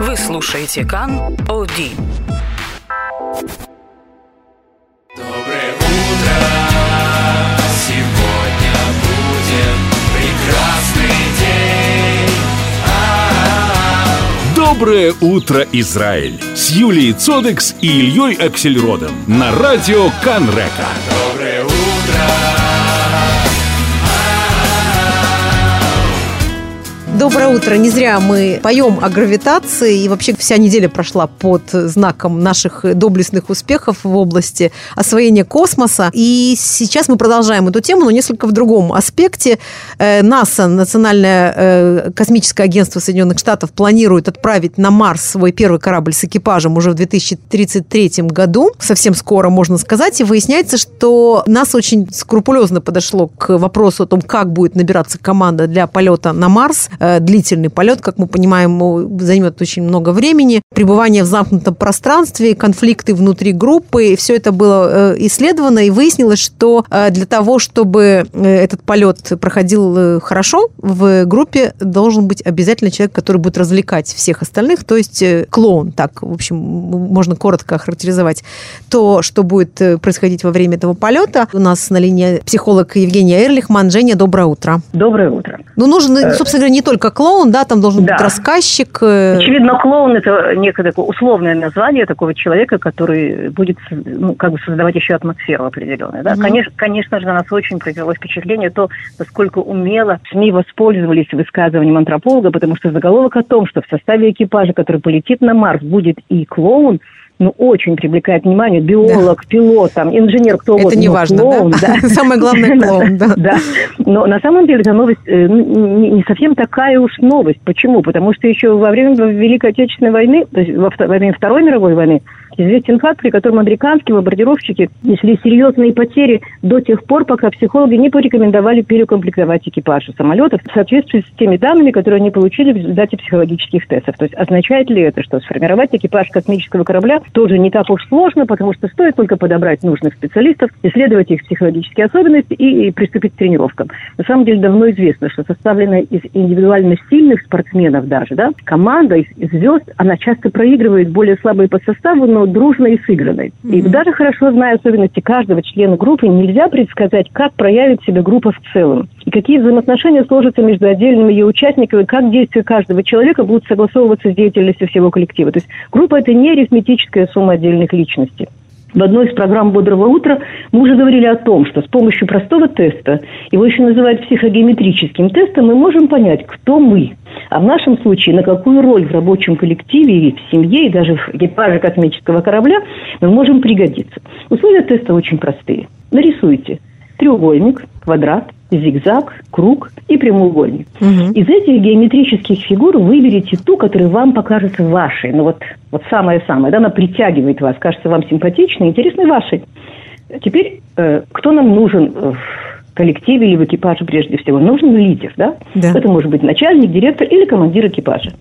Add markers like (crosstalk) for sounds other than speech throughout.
Вы слушаете Кан Оди. Доброе утро! Сегодня будет прекрасный день. А-а-а. Доброе утро, Израиль! С Юлией Цодекс и Ильей Аксельродом на радио Канрека. Доброе утро! Доброе утро. Не зря мы поем о гравитации. И вообще вся неделя прошла под знаком наших доблестных успехов в области освоения космоса. И сейчас мы продолжаем эту тему, но несколько в другом аспекте. Э, НАСА, Национальное э, космическое агентство Соединенных Штатов, планирует отправить на Марс свой первый корабль с экипажем уже в 2033 году. Совсем скоро, можно сказать. И выясняется, что НАСА очень скрупулезно подошло к вопросу о том, как будет набираться команда для полета на Марс – Э, длительный полет, как мы понимаем, займет очень много времени. Пребывание в замкнутом пространстве, конфликты внутри группы, все это было э, исследовано и выяснилось, что э, для того, чтобы этот полет проходил хорошо, в группе должен быть обязательно человек, который будет развлекать всех остальных, то есть клоун, так, в общем, можно коротко охарактеризовать то, что будет происходить во время этого полета. У нас на линии психолог Евгения Эрлихман. Женя, доброе утро. Доброе утро. Ну, нужен, собственно говоря, не только только клоун, да, там должен да. быть рассказчик. Э. Очевидно, клоун это некое такое условное название такого человека, который будет ну, как бы создавать еще атмосферу определенную. Да? Угу. Конечно, конечно же, на нас очень произвело впечатление то, насколько умело СМИ воспользовались высказыванием антрополога, потому что заголовок о том, что в составе экипажа, который полетит на Марс, будет и клоун – ну, очень привлекает внимание. Биолог, да. пилот, там, инженер, кто угодно. Это не важно, клоун, да? (laughs) (laughs) да. Самое главное клоун, да. Да. Но на самом деле эта новость э, не совсем такая уж новость. Почему? Потому что еще во время Великой Отечественной войны, то есть во время Второй мировой войны, Известен факт, при котором американские бомбардировщики несли серьезные потери до тех пор, пока психологи не порекомендовали переукомплектовать экипажи самолетов в соответствии с теми данными, которые они получили в результате психологических тестов. То есть означает ли это, что сформировать экипаж космического корабля тоже не так уж сложно, потому что стоит только подобрать нужных специалистов, исследовать их психологические особенности и приступить к тренировкам. На самом деле давно известно, что составленная из индивидуально сильных спортсменов даже, да, команда из звезд, она часто проигрывает более слабые по составу, но дружной и сыгранной. Mm-hmm. И даже хорошо зная особенности каждого члена группы, нельзя предсказать, как проявит себя группа в целом. И какие взаимоотношения сложатся между отдельными ее участниками, как действия каждого человека будут согласовываться с деятельностью всего коллектива. То есть группа – это не арифметическая сумма отдельных личностей. В одной из программ «Бодрого утра» мы уже говорили о том, что с помощью простого теста, его еще называют психогеометрическим тестом, мы можем понять, кто мы. А в нашем случае, на какую роль в рабочем коллективе, и в семье, и даже в экипаже космического корабля мы можем пригодиться. Условия теста очень простые. Нарисуйте треугольник, квадрат, зигзаг, круг и прямоугольник. Угу. Из этих геометрических фигур выберите ту, которая вам покажется вашей. Ну вот, вот самое-самое. Да, она притягивает вас, кажется вам симпатичной, интересной вашей. Теперь, э, кто нам нужен в коллективе или в экипаже прежде всего? Нужен лидер, да? да? Это может быть начальник, директор или командир экипажа.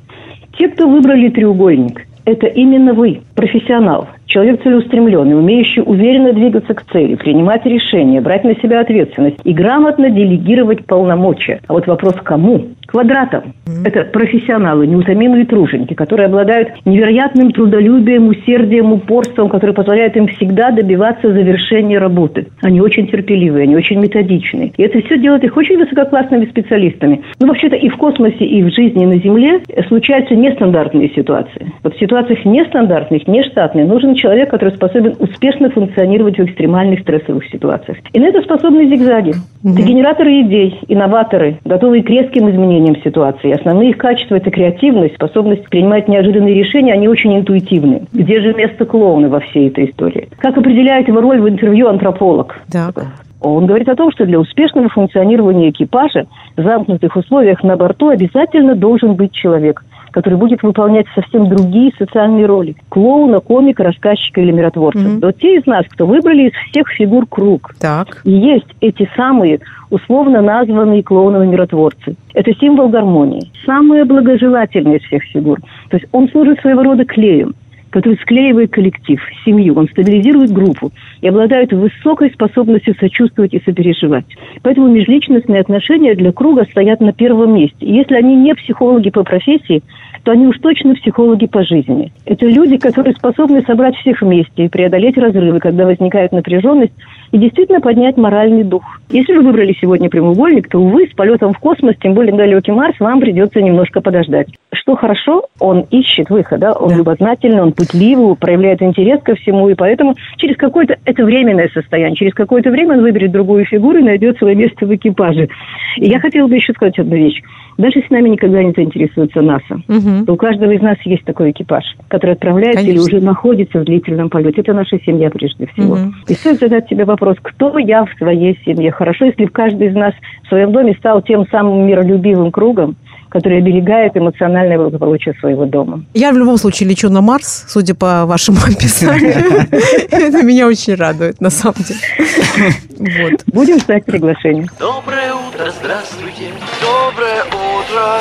Те, кто выбрали треугольник, это именно вы, профессионал, человек целеустремленный, умеющий уверенно двигаться к цели, принимать решения, брать на себя ответственность и грамотно делегировать полномочия. А вот вопрос кому? Квадратом. Mm-hmm. Это профессионалы, неутомимые труженики, которые обладают невероятным трудолюбием, усердием, упорством, которое позволяет им всегда добиваться завершения работы. Они очень терпеливые, они очень методичные. И это все делает их очень высококлассными специалистами. Ну, вообще-то и в космосе, и в жизни на Земле случаются нестандартные ситуации. Вот в ситуациях нестандартных, нештатных нужен человек, который способен успешно функционировать в экстремальных стрессовых ситуациях. И на это способны зигзаги. Mm-hmm. Это генераторы идей, инноваторы, готовые к резким изменениям ситуации. Основные их качества – это креативность, способность принимать неожиданные решения, они очень интуитивны. Где же место клоуна во всей этой истории? Как определяет его роль в интервью антрополог? Так. Он говорит о том, что для успешного функционирования экипажа в замкнутых условиях на борту обязательно должен быть человек, который будет выполнять совсем другие социальные роли. Клоуна, комика, рассказчика или миротворца. Mm-hmm. Вот те из нас, кто выбрали из всех фигур круг, так. и есть эти самые условно названные клоуновые миротворцы. Это символ гармонии. Самые благожелательные из всех фигур. То есть он служит своего рода клеем который склеивает коллектив, семью, он стабилизирует группу и обладает высокой способностью сочувствовать и сопереживать. Поэтому межличностные отношения для круга стоят на первом месте. И если они не психологи по профессии, то они уж точно психологи по жизни. Это люди, которые способны собрать всех вместе и преодолеть разрывы, когда возникает напряженность, и действительно поднять моральный дух. Если вы выбрали сегодня прямоугольник, то, увы, с полетом в космос, тем более далекий Марс, вам придется немножко подождать. Что хорошо, он ищет выхода, он Да. любознательный, он пытливый, проявляет интерес ко всему, и поэтому через какое-то, это временное состояние, через какое-то время он выберет другую фигуру и найдет свое место в экипаже. И я хотела бы еще сказать одну вещь. Даже с нами никогда не заинтересуется НАСА. Мгм. У каждого из нас есть такой экипаж, который отправляется Конечно. или уже находится в длительном полете. Это наша семья прежде всего. Мгм. И стоит задать себе вопрос, кто я в своей семье? Хорошо, если каждый из нас в своем доме стал тем самым миролюбивым кругом, который оберегает эмоциональное благополучие своего дома. Я в любом случае лечу на Марс, судя по вашему (laughs) описанию. Это меня очень радует, на самом деле. Вот. Будем ждать приглашения. Доброе утро, здравствуйте. Доброе утро.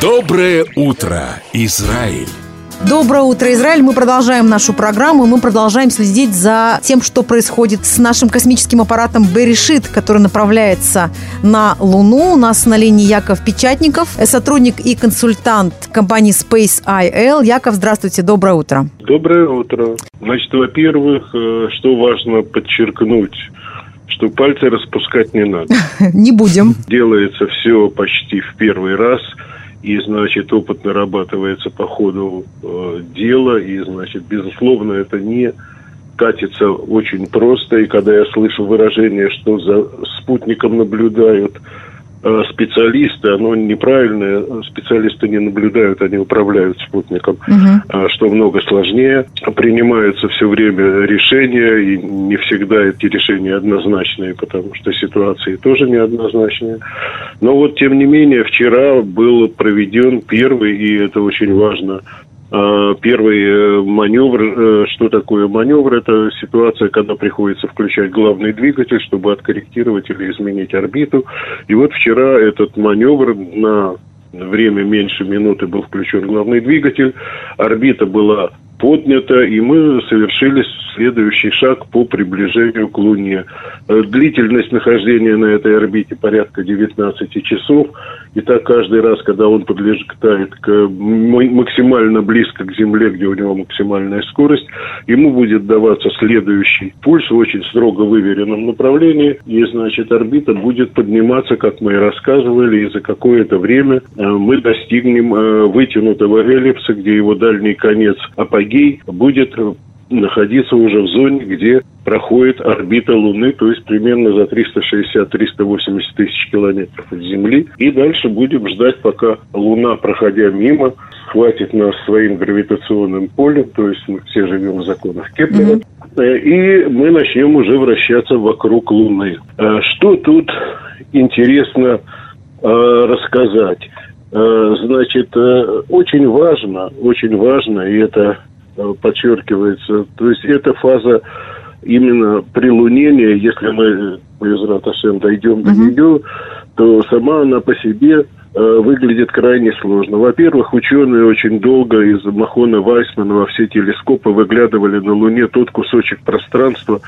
Доброе утро, Израиль! Доброе утро, Израиль. Мы продолжаем нашу программу. Мы продолжаем следить за тем, что происходит с нашим космическим аппаратом Берешит, который направляется на Луну. У нас на линии Яков Печатников, сотрудник и консультант компании Space IL. Яков, здравствуйте, доброе утро. Доброе утро. Значит, во-первых, э, что важно подчеркнуть, что пальцы распускать не надо. (laughs) Не будем. Делается все почти в первый раз, и, значит, опыт нарабатывается по ходу э, дела, и, значит, безусловно, это не катится очень просто, и когда я слышу выражение, что за спутником наблюдают специалисты, оно неправильное, специалисты не наблюдают, они управляют спутником а, что много сложнее. Принимаются все время решения, и не всегда эти решения однозначные, потому что ситуации тоже неоднозначные. Но вот, тем не менее, вчера был проведен первый, и это очень важно, Первый э, маневр, э, что такое маневр? Это ситуация, когда приходится включать главный двигатель, чтобы откорректировать или изменить орбиту. И вот вчера этот маневр на время меньше минуты был включен главный двигатель, орбита была поднята, и мы совершили следующий шаг по приближению к Луне. Э, Длительность нахождения на этой орбите порядка 19 часов. И так каждый раз, когда он подлетает к максимально близко к Земле, где у него максимальная скорость, ему будет даваться следующий пульс в очень строго выверенном направлении. И, значит, орбита будет подниматься, как мы и рассказывали, и за какое-то время э, мы достигнем э, вытянутого эллипса, где его дальний конец апогей будет э, находиться уже в зоне, где проходит орбита Луны, то есть примерно за 360-380 тысяч километров от Земли. И дальше будем ждать, пока Луна, проходя мимо, хватит нас своим гравитационным полем, то есть мы все живем в законах Кеплера, Э, и мы начнем уже вращаться вокруг Луны. Э, Что тут интересно э, рассказать? Значит, очень важно, очень важно, и это подчеркивается, то есть эта фаза именно прилунения, если мы без Раташем дойдем до нее, то сама она по себе э, выглядит крайне сложно. Во-первых, ученые очень долго из Махона Вайсмана во все телескопы выглядывали на Луне тот кусочек пространства,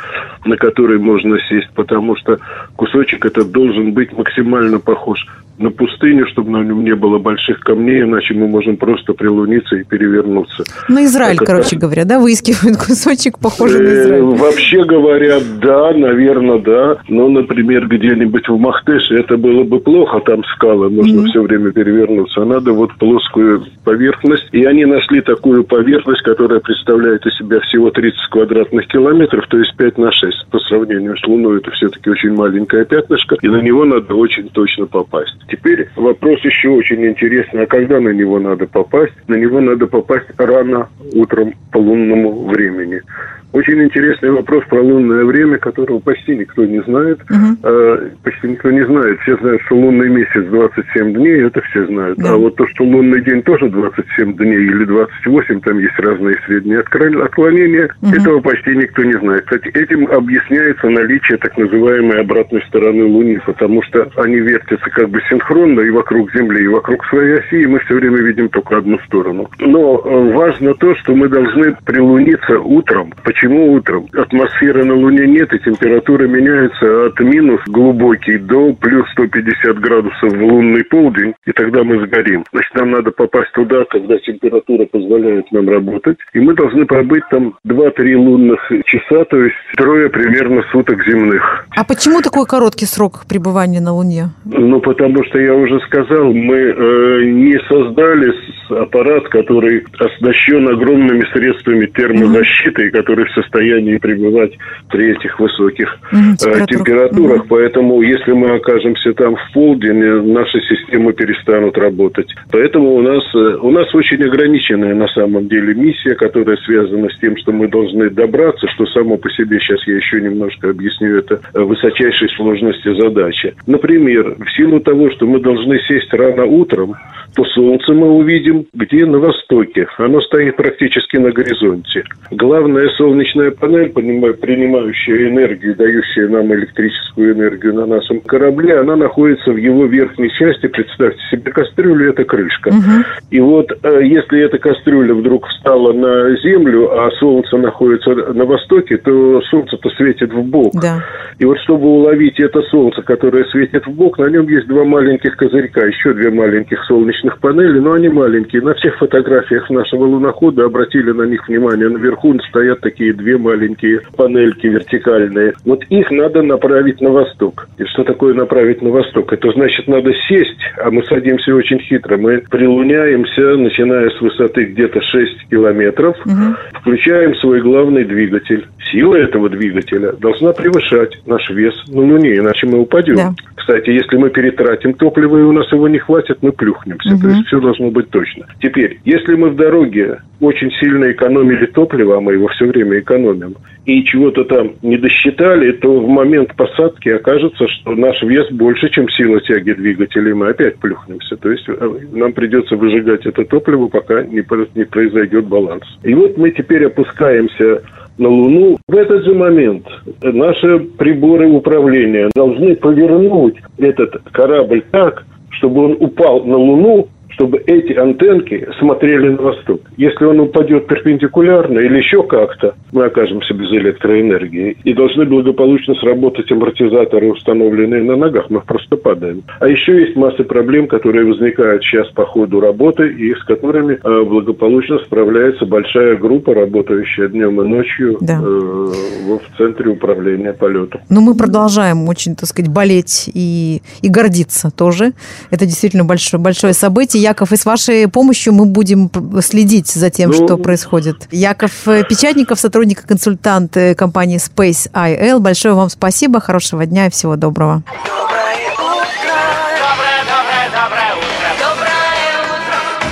на который можно сесть, потому что кусочек этот должен быть максимально похож на пустыню, чтобы на нем не было больших камней, иначе мы можем просто прилуниться и перевернуться. На Израиль, Это короче так. говоря, да, выискивают кусочек, похожий на Э, Израиль. Вообще говоря, да, наверное, да. Но, например, где-нибудь в Махтеше это было бы плохо, там скалы, нужно все время перевернуться. А надо вот плоскую поверхность. И они нашли такую поверхность, которая представляет из себя всего 30 квадратных километров, то есть 5 на 6. По сравнению с Луной это все-таки очень маленькое пятнышко, и на него надо очень точно попасть. Теперь вопрос еще очень интересный. А когда на него надо попасть? На него надо попасть рано утром по лунному времени. Очень интересный вопрос про лунное время, которого почти никто не знает. Э, почти никто не знает. Все знают, что лунный месяц 27 дней, это все знают. Да. А вот то, что лунный день тоже 27 дней или 28, там есть разные средние отклонения, этого почти никто не знает. Кстати, этим объясняется наличие так называемой обратной стороны Луны, потому что они вертятся как бы синхронно и вокруг Земли, и вокруг своей оси, и мы все время видим только одну сторону. Но э, важно то, что мы должны прилуниться утром. Почему? Почему утром? Атмосферы на Луне нет, и температура меняется от минус глубокий до плюс 150 градусов в лунный полдень, и тогда мы сгорим. Значит, нам надо попасть туда, когда температура позволяет нам работать, и мы должны пробыть там 2-3 лунных часа, то есть трое примерно суток земных. А почему такой короткий срок пребывания на Луне? Ну, потому что я уже сказал, мы э, не создали аппарат, который оснащен огромными средствами термозащиты, угу. который состоянии пребывать при этих высоких угу, температурах. температурах. Угу. Поэтому, если мы окажемся там в полдень, э, наши системы перестанут работать. Поэтому у нас, э, у нас очень ограниченная на самом деле миссия, которая связана с тем, что мы должны добраться, что само по себе, сейчас я еще немножко объясню это, высочайшей сложности задачи. Например, в силу того, что мы должны сесть рано утром, то солнце мы увидим где? На востоке. Оно стоит практически на горизонте. Главная солнечная панель, принимающая энергию, дающая нам электрическую энергию на нашем корабле, она находится в его верхней части. Представьте себе кастрюлю, это крышка. Угу. И вот э, если эта кастрюля вдруг встала на землю, а солнце находится на востоке, то солнце-то светит в бок. Да. И вот чтобы уловить это солнце, которое светит в бок, на нем есть два маленьких козырька, еще две маленьких солнечных панели, но они маленькие. На всех фотографиях нашего лунохода обратили на них внимание. Наверху стоят такие две маленькие панельки вертикальные. Вот их надо направить на восток. И что такое направить на восток? Это значит, надо сесть, а мы садимся очень хитро. Мы прилуняемся, начиная с высоты где-то 6 километров, угу. включаем свой главный двигатель. Сила этого двигателя должна превышать наш вес на Луне, иначе мы упадем. Да. Кстати, если мы перетратим топливо и у нас его не хватит, мы плюхнемся. Угу. То есть все должно быть точно. Теперь, если мы в дороге очень сильно экономили топливо, а мы его все время экономим, и чего-то там не досчитали, то в момент посадки окажется, что наш вес больше, чем сила тяги двигателя, и мы опять плюхнемся. То есть э, нам придется выжигать это топливо, пока не произойдет баланс. И вот мы теперь опускаемся на Луну. В этот же момент наши приборы управления должны повернуть этот корабль так, чтобы он упал на Луну чтобы эти антенки смотрели на восток. Если он упадет перпендикулярно или еще как-то, мы окажемся без электроэнергии. И должны благополучно сработать амортизаторы, установленные на ногах. Мы просто падаем. А еще есть масса проблем, которые возникают сейчас по ходу работы, и с которыми э, благополучно справляется большая группа, работающая днем и ночью да. э, в центре управления полетом. Но мы продолжаем очень, так сказать, болеть и, и гордиться тоже. Это действительно большое, большое событие. Яков, и с вашей помощью мы будем следить за тем, ну... что происходит. Яков э, Печатников, сотрудник-консультант э, компании Space IL. Большое вам спасибо, хорошего дня и всего доброго.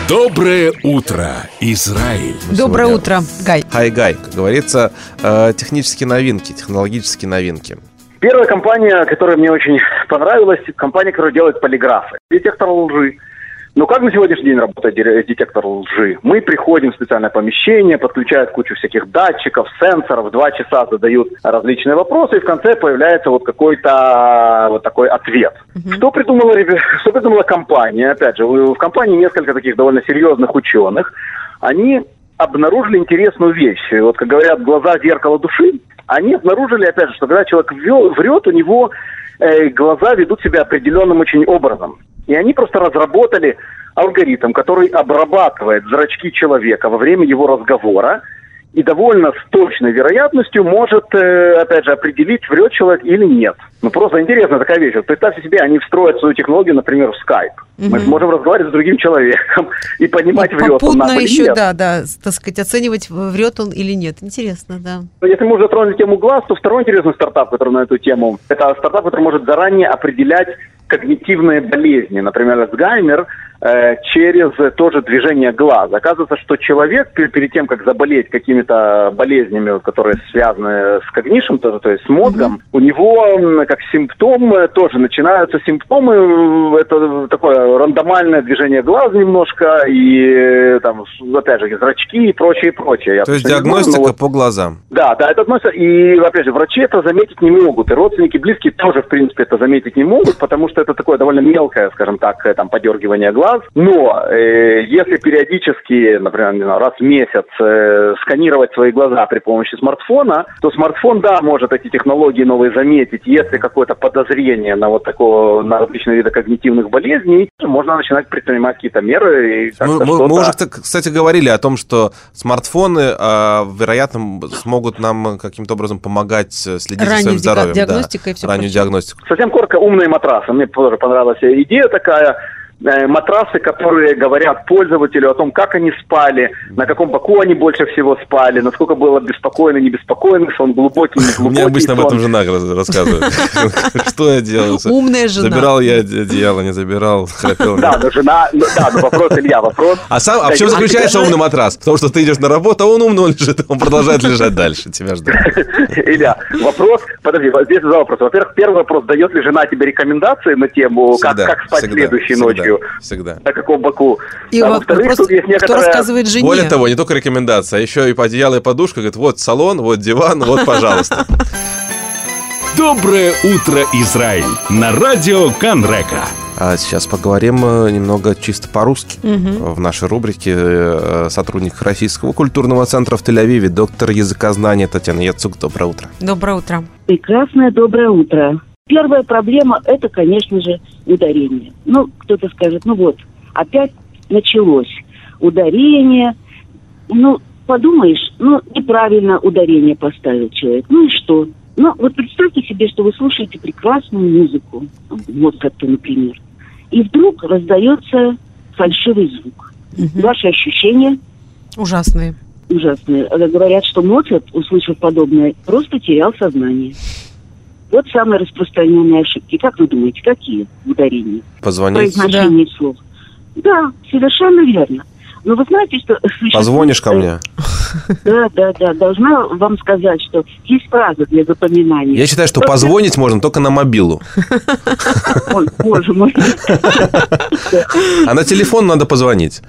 Доброе утро, Израиль. Доброе утро, Гай. Хай, Гай. Как говорится, э, технические новинки, технологические новинки. Первая компания, которая мне очень понравилась, компания, которая делает полиграфы. Детектор лжи. Но как на сегодняшний день работает детектор лжи? Мы приходим в специальное помещение, подключают кучу всяких датчиков, сенсоров, два часа задают различные вопросы, и в конце появляется вот какой-то вот такой ответ. Угу. Что, придумала, (laughs) что придумала компания? Опять же, в компании несколько таких довольно серьезных ученых. Они обнаружили интересную вещь. Вот, как говорят, глаза – зеркало души. Они обнаружили, опять же, что когда человек врет, у него э, глаза ведут себя определенным очень образом. И они просто разработали алгоритм, который обрабатывает зрачки человека во время его разговора и довольно с точной вероятностью может, э, опять же, определить, врет человек или нет. Ну, просто интересная такая вещь. Вот представьте себе, они встроят свою технологию, например, в Skype. Угу. Мы сможем разговаривать с другим человеком (laughs) и понимать, врет Попутно он нам еще, или нет. да, да, так сказать, оценивать, врет он или нет. Интересно, да. Если мы уже затронули тему глаз, то второй интересный стартап, который на эту тему, это стартап, который может заранее определять когнитивные болезни, например, Альцгеймер, через тоже движение глаза. Оказывается, что человек перед тем, как заболеть какими-то болезнями, которые связаны с когнишем, то, то есть с мозгом, mm-hmm. у него как симптом тоже начинаются симптомы, это такое рандомальное движение глаз немножко, и там опять же, зрачки и прочее, и прочее. То есть не знаю, диагностика вот- по глазам. Да, да, это относится, и, опять же, врачи это заметить не могут, и родственники, близкие тоже, в принципе, это заметить не могут, потому что это такое довольно мелкое, скажем так, э, там, подергивание глаз. Но э, если периодически, например, не знаю, раз в месяц э, сканировать свои глаза при помощи смартфона, то смартфон, да, может эти технологии новые заметить. Если какое-то подозрение на вот такого, на различные виды когнитивных болезней, можно начинать предпринимать какие-то меры. И Мы, мы- мы уже, кста- кстати, говорили о том, что смартфоны, а, вероятно, смогут нам каким-то образом помогать э, следить за Раннюю своим здоровьем. диаг- диагностика и всё Раннюю прочее. диагностику. Совсем коротко, умные матрасы. Мне тоже понравилась идея такая. Э, Матрасы, которые говорят пользователю о том, как они спали, на каком боку они больше всего спали, насколько было беспокойно, не беспокойно, сон глубокий, не (laughs) глубокий. Мне обычно об этом жена рассказывает. (laughs) Что я делал? Умная жена. Забирал я одеяло, не забирал, храпел. Да, но жена, ну, да, но вопрос, Илья, вопрос. А, сам, а в Да, чем а заключается умный матрас? Потому что ты идешь на работу, а он умно лежит, он продолжает лежать дальше, тебя ждать. (laughs) Илья, вопрос, подожди, вот здесь два вопроса. Во-первых, первый вопрос, дает ли жена тебе рекомендации на тему, как, спать следующей всегда, ночью, Всегда. на каком боку. И А во- во-вторых, вопрос, тут есть кто некоторая... рассказывает жене. Более того, не только рекомендация, а еще и по одеяло и подушка. Говорит, вот салон, вот диван, вот, (laughs) пожалуйста. Доброе утро, Израиль! На радио Канрека. А сейчас поговорим э, немного чисто по-русски. В нашей рубрике э, сотрудник Российского культурного центра в Тель-Авиве, доктор языкознания Татьяна Яцук. Доброе утро. Доброе утро. Прекрасное доброе утро. Первая проблема – это, конечно же, ударение. Ну, кто-то скажет, ну вот, опять началось ударение. Ну, подумаешь, ну, неправильно ударение поставил человек. Ну и что? Ну, вот представьте себе, что вы слушаете прекрасную музыку, вот как-то, например, и вдруг раздается фальшивый звук. Ваши ощущения Ужасные. ужасные. Говорят, что Моцарт, услышав подобное, просто терял сознание. Вот самые распространенные ошибки. Как вы думаете, какие в ударении? Позвонить. Произношение слов. Да, совершенно верно. Но вы знаете, что... (laughs) Позвонишь ко мне? (laughs) Да, да, да. Должна вам сказать, что есть фраза для запоминания. Я считаю, что позвонить можно только на мобилу. (laughs) Ой, боже мой. А на телефон надо позвонить.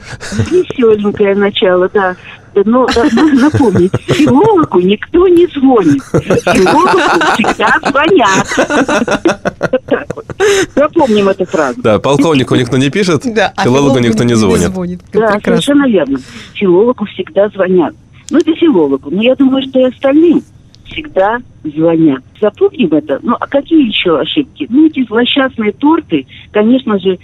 Веселенькое начало, да. Но должна напомнить, филологу никто не звонит. Филологу всегда звонят. Запомним эту фразу. Да, полковнику никто не пишет, Да, а филологу филологу никто не звонит. Да, Прекрасно. совершенно верно. Филологу всегда звонят. Ну, это филологу. Но я думаю, что и остальным всегда звонят. Запомним это. Ну, а какие еще ошибки? Ну, эти злосчастные торты, конечно же,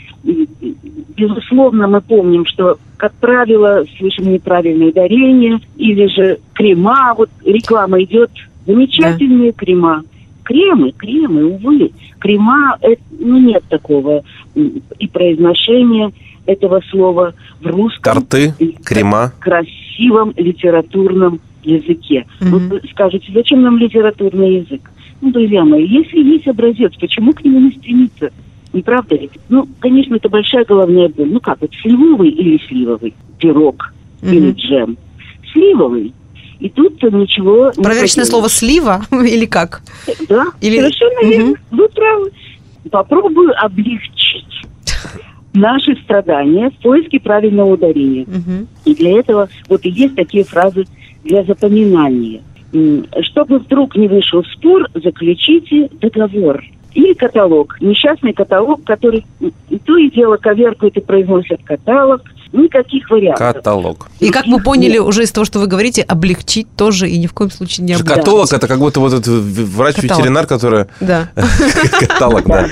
безусловно, мы помним, что, как правило, слышим неправильное ударение, или же крема, вот реклама идет, замечательные крема. Кремы, кремы, увы. Крема, это, ну, нет такого и произношения этого слова в русском Торты, крема. красивом литературном языке. Вот вы скажете, зачем нам литературный язык? Ну, друзья мои, если есть образец, почему к нему не стремиться? Не правда ли? Ну, конечно, это большая головная боль. Ну как, вот сливовый или сливовый пирог или джем? Сливовый. И тут ничего не Проверочное поделаешь. слово слива (laughs) или как? Да, Или- совершенно верно. Вы правы. Попробую облегчить наши страдания в поиске правильного ударения. Мгм. И для этого вот и есть такие фразы для запоминания. Чтобы вдруг не вышел спор, заключите договор. Или каталог. Несчастный каталог, который то и дело коверкают и произносят каталог. Никаких вариантов. Каталог. И как мы поняли уже из того, что вы говорите, облегчить тоже и ни в коем случае не облегчить. Католог это как будто вот этот врач-ветеринар, который... (laughs) Да. Каталог, да.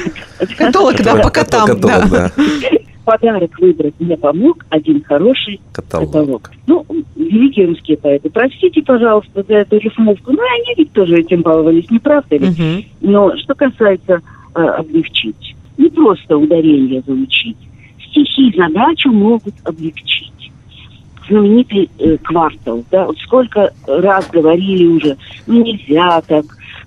Католог, да, по котам. Каталог, да. Да. Подарок выбрать мне помог один хороший Каталог. каталог. Ну, великие русские поэты, простите, пожалуйста, за эту рифмовку. Ну, они ведь тоже этим баловались, не правда ли? Мгм. Но что касается э, облегчить, не просто ударение заучить. Стихи задачу могут облегчить. Знаменитый э, квартал, да, вот сколько раз говорили уже, ну нельзя так,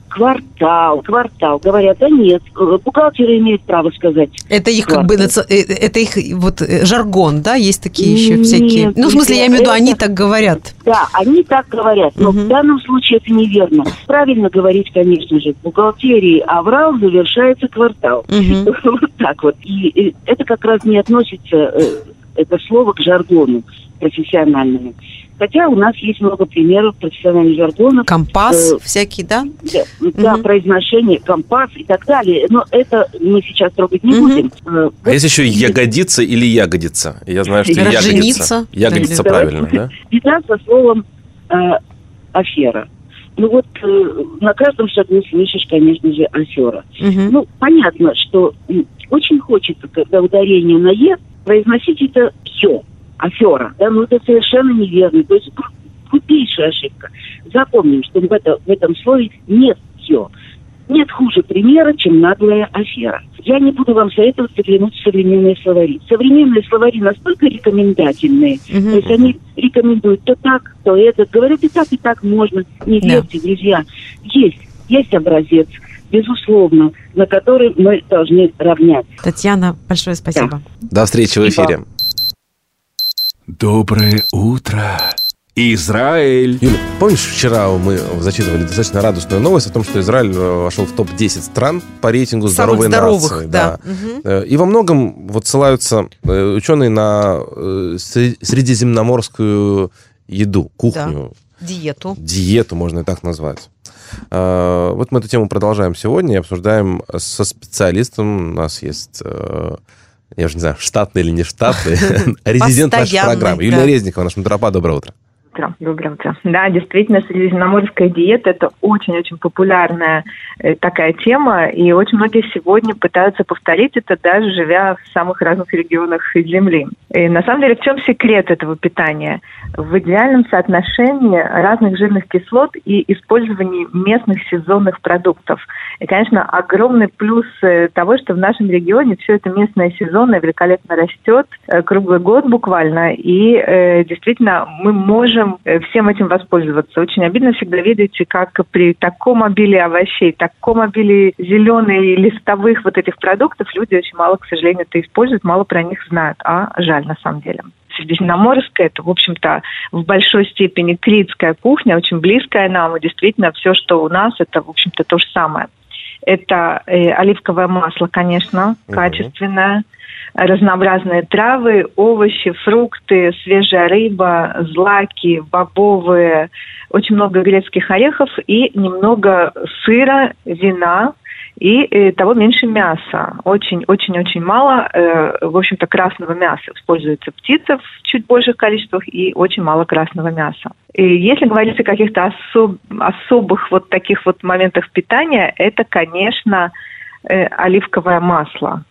квартал, квартал, говорят, да нет, э, бухгалтеры имеют право сказать. Это их как бы Квартал. э, это их вот э, жаргон, да, есть такие еще Нет, всякие. Ну, в смысле, я имею в виду, они так говорят. Да, они так говорят, но Мгм. в данном случае это неверно. Правильно говорить, конечно же, в бухгалтерии аврал завершается квартал. Мгм. (laughs) Вот так вот. И, это как раз не относится это слово к жаргону профессиональному. Хотя у нас есть много примеров профессиональных жаргонов. Компас э, всякий, да? Да, угу. да, произношение, компас и так далее. Но это мы сейчас трогать не угу. будем. Э, а есть еще ягодица или ягодица? Я знаю, что ягодица. Ягодица правильно, да? Беда со словом э, афера. Ну вот э, на каждом шагу слышишь, конечно же, афера. Угу. Ну, понятно, что очень хочется, когда ударение на «е», произносить это «все» афера. Да, ну это совершенно неверно. То есть крупнейшая ошибка. Запомним, что в, это, в этом слове нет все. Нет хуже примера, чем наглая афера. Я не буду вам советовать заглянуть в современные словари. Современные словари настолько рекомендательные, угу. то есть они рекомендуют то так, то это. Говорят, и так, и так можно. Не верьте, да. друзья. Есть, есть образец, безусловно, на который мы должны равнять. Татьяна, большое спасибо. Да. До встречи в эфире. Доброе утро, Израиль! Юля, помнишь, вчера мы зачитывали достаточно радостную новость о том, что Израиль э, вошел в топ-10 стран по рейтингу здоровой здоровых, нации. Да. да. Угу. И во многом вот ссылаются э, ученые на средиземноморскую еду, кухню. Да. Диету. Диету, можно и так назвать. Вот мы эту тему продолжаем сегодня и обсуждаем со специалистом. У нас есть я уже не знаю, штатный или не штатный, (laughs) резидент нашей программы. Юлия Резникова, наш натуропат, доброе утро Доброе утро. Да, действительно, средиземноморская диета – это очень-очень популярная э, такая тема, и очень многие сегодня пытаются повторить это, даже живя в самых разных регионах Земли. И на самом деле, в чем секрет этого питания? В идеальном соотношении разных жирных кислот и использовании местных сезонных продуктов. И, конечно, огромный плюс э, того, что в нашем регионе все это местное сезонное великолепно растет э, круглый год буквально, и э, действительно мы можем можем э, всем этим воспользоваться. Очень обидно всегда видите, как при таком обилии овощей, таком обилии зеленых и листовых вот этих продуктов люди очень мало, к сожалению, это используют, мало про них знают. А жаль на самом деле. Средиземноморская, это, в общем-то, в большой степени критская кухня, очень близкая нам, и действительно все, что у нас, это, в общем-то, то же самое. Это э, оливковое масло, конечно, uh-huh. качественное разнообразные травы, овощи, фрукты, свежая рыба, злаки, бобовые, очень много грецких орехов и немного сыра, вина и э, того меньше мяса. Очень-очень-очень мало, э, в общем-то, красного мяса. Используется птица в чуть больших количествах и очень мало красного мяса. И если говорить о каких-то особ, особых вот таких вот моментах питания, это, конечно, э, оливковое масло.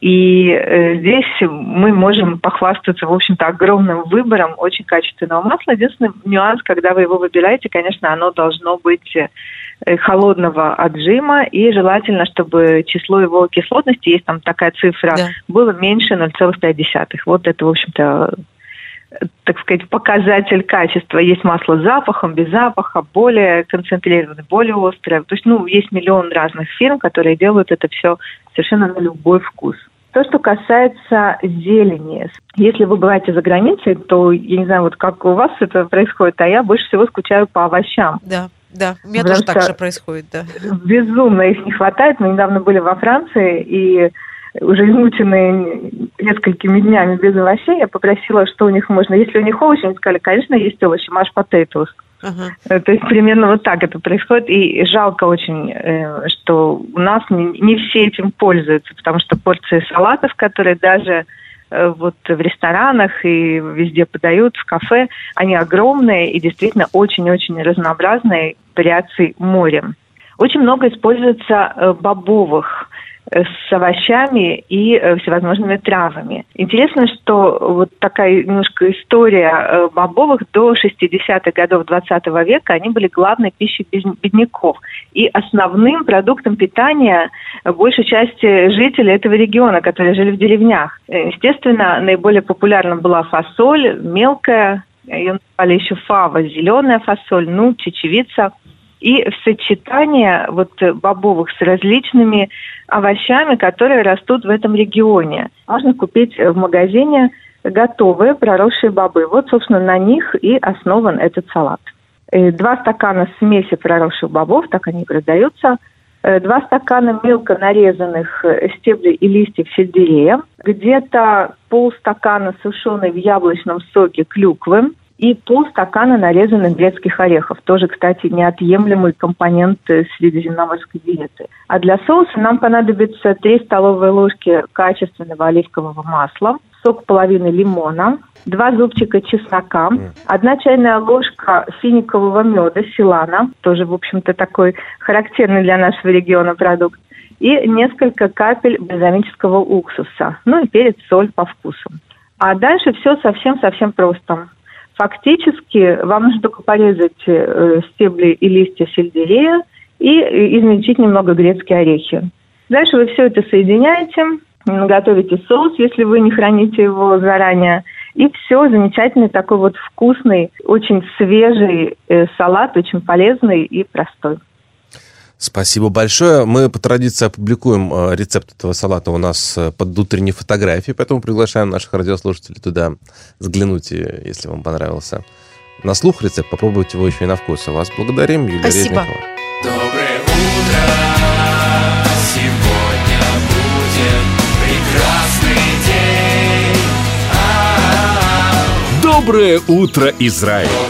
И э, здесь мы можем похвастаться, в общем-то, огромным выбором очень качественного масла. Единственный нюанс, когда вы его выбираете, конечно, оно должно быть э, холодного отжима, и желательно, чтобы число его кислотности, есть там такая цифра, да. было меньше 0,5. Вот это, в общем-то, так сказать, показатель качества. Есть масло с запахом, без запаха, более концентрированное, более острое. То есть, ну, есть миллион разных фирм, которые делают это все совершенно на любой вкус. То, что касается зелени. Если вы бываете за границей, то, я не знаю, вот как у вас это происходит, а я больше всего скучаю по овощам. Да, да, у меня Потому тоже так же происходит, да. Безумно их не хватает. Мы недавно были во Франции, и уже измученные несколькими днями без овощей, я попросила, что у них можно. Если у них овощи, они сказали, конечно, есть овощи, маш potatoes. Uh-huh. То есть примерно вот так это происходит. И жалко очень, э, что у нас не все этим пользуются, потому что порции салатов, которые даже э, вот в ресторанах и везде подают, в кафе, они огромные и действительно очень-очень разнообразные вариации морем. Очень много используется бобовых Э, с овощами и э, всевозможными травами. Интересно, что вот такая немножко история э, бобовых до 60-х годов 20 века, они были главной пищей бедняков и основным продуктом питания большей части жителей этого региона, которые жили в деревнях. Естественно, наиболее популярна была фасоль, мелкая, ее называли еще фава, зеленая фасоль, ну, чечевица – и в сочетание вот бобовых с различными овощами, которые растут в этом регионе. Можно купить в магазине готовые проросшие бобы. Вот, собственно, на них и основан этот салат. И два стакана смеси проросших бобов, так они продаются, э, два стакана мелко нарезанных э, стеблей и листьев сельдерея, где-то полстакана сушеной в яблочном соке клюквы, и полстакана нарезанных грецких орехов. Тоже, кстати, неотъемлемый компонент средиземноморской диеты. А для соуса нам понадобится 3 столовые ложки качественного оливкового масла, сок половины лимона, два зубчика чеснока, одна чайная ложка финикового меда, силана, тоже, в общем-то, такой характерный для нашего региона продукт, и несколько капель бальзамического уксуса, ну и перец, соль по вкусу. А дальше все совсем-совсем просто. Фактически вам нужно только порезать э, стебли и листья сельдерея и измельчить немного грецкие орехи. Дальше вы все это соединяете, готовите соус, если вы не храните его заранее, и все, замечательный такой вот вкусный, очень свежий э, салат, очень полезный и простой. Спасибо большое. Мы по традиции опубликуем э, рецепт этого салата у нас э, под утренней фотографией, поэтому приглашаем наших радиослушателей туда взглянуть, если вам понравился. На слух рецепт, попробуйте его еще и на вкус. А вас благодарим, Юлия Спасибо. Резникова. Доброе утро, сегодня будет прекрасный день. А-а-а. Доброе утро, Израиль!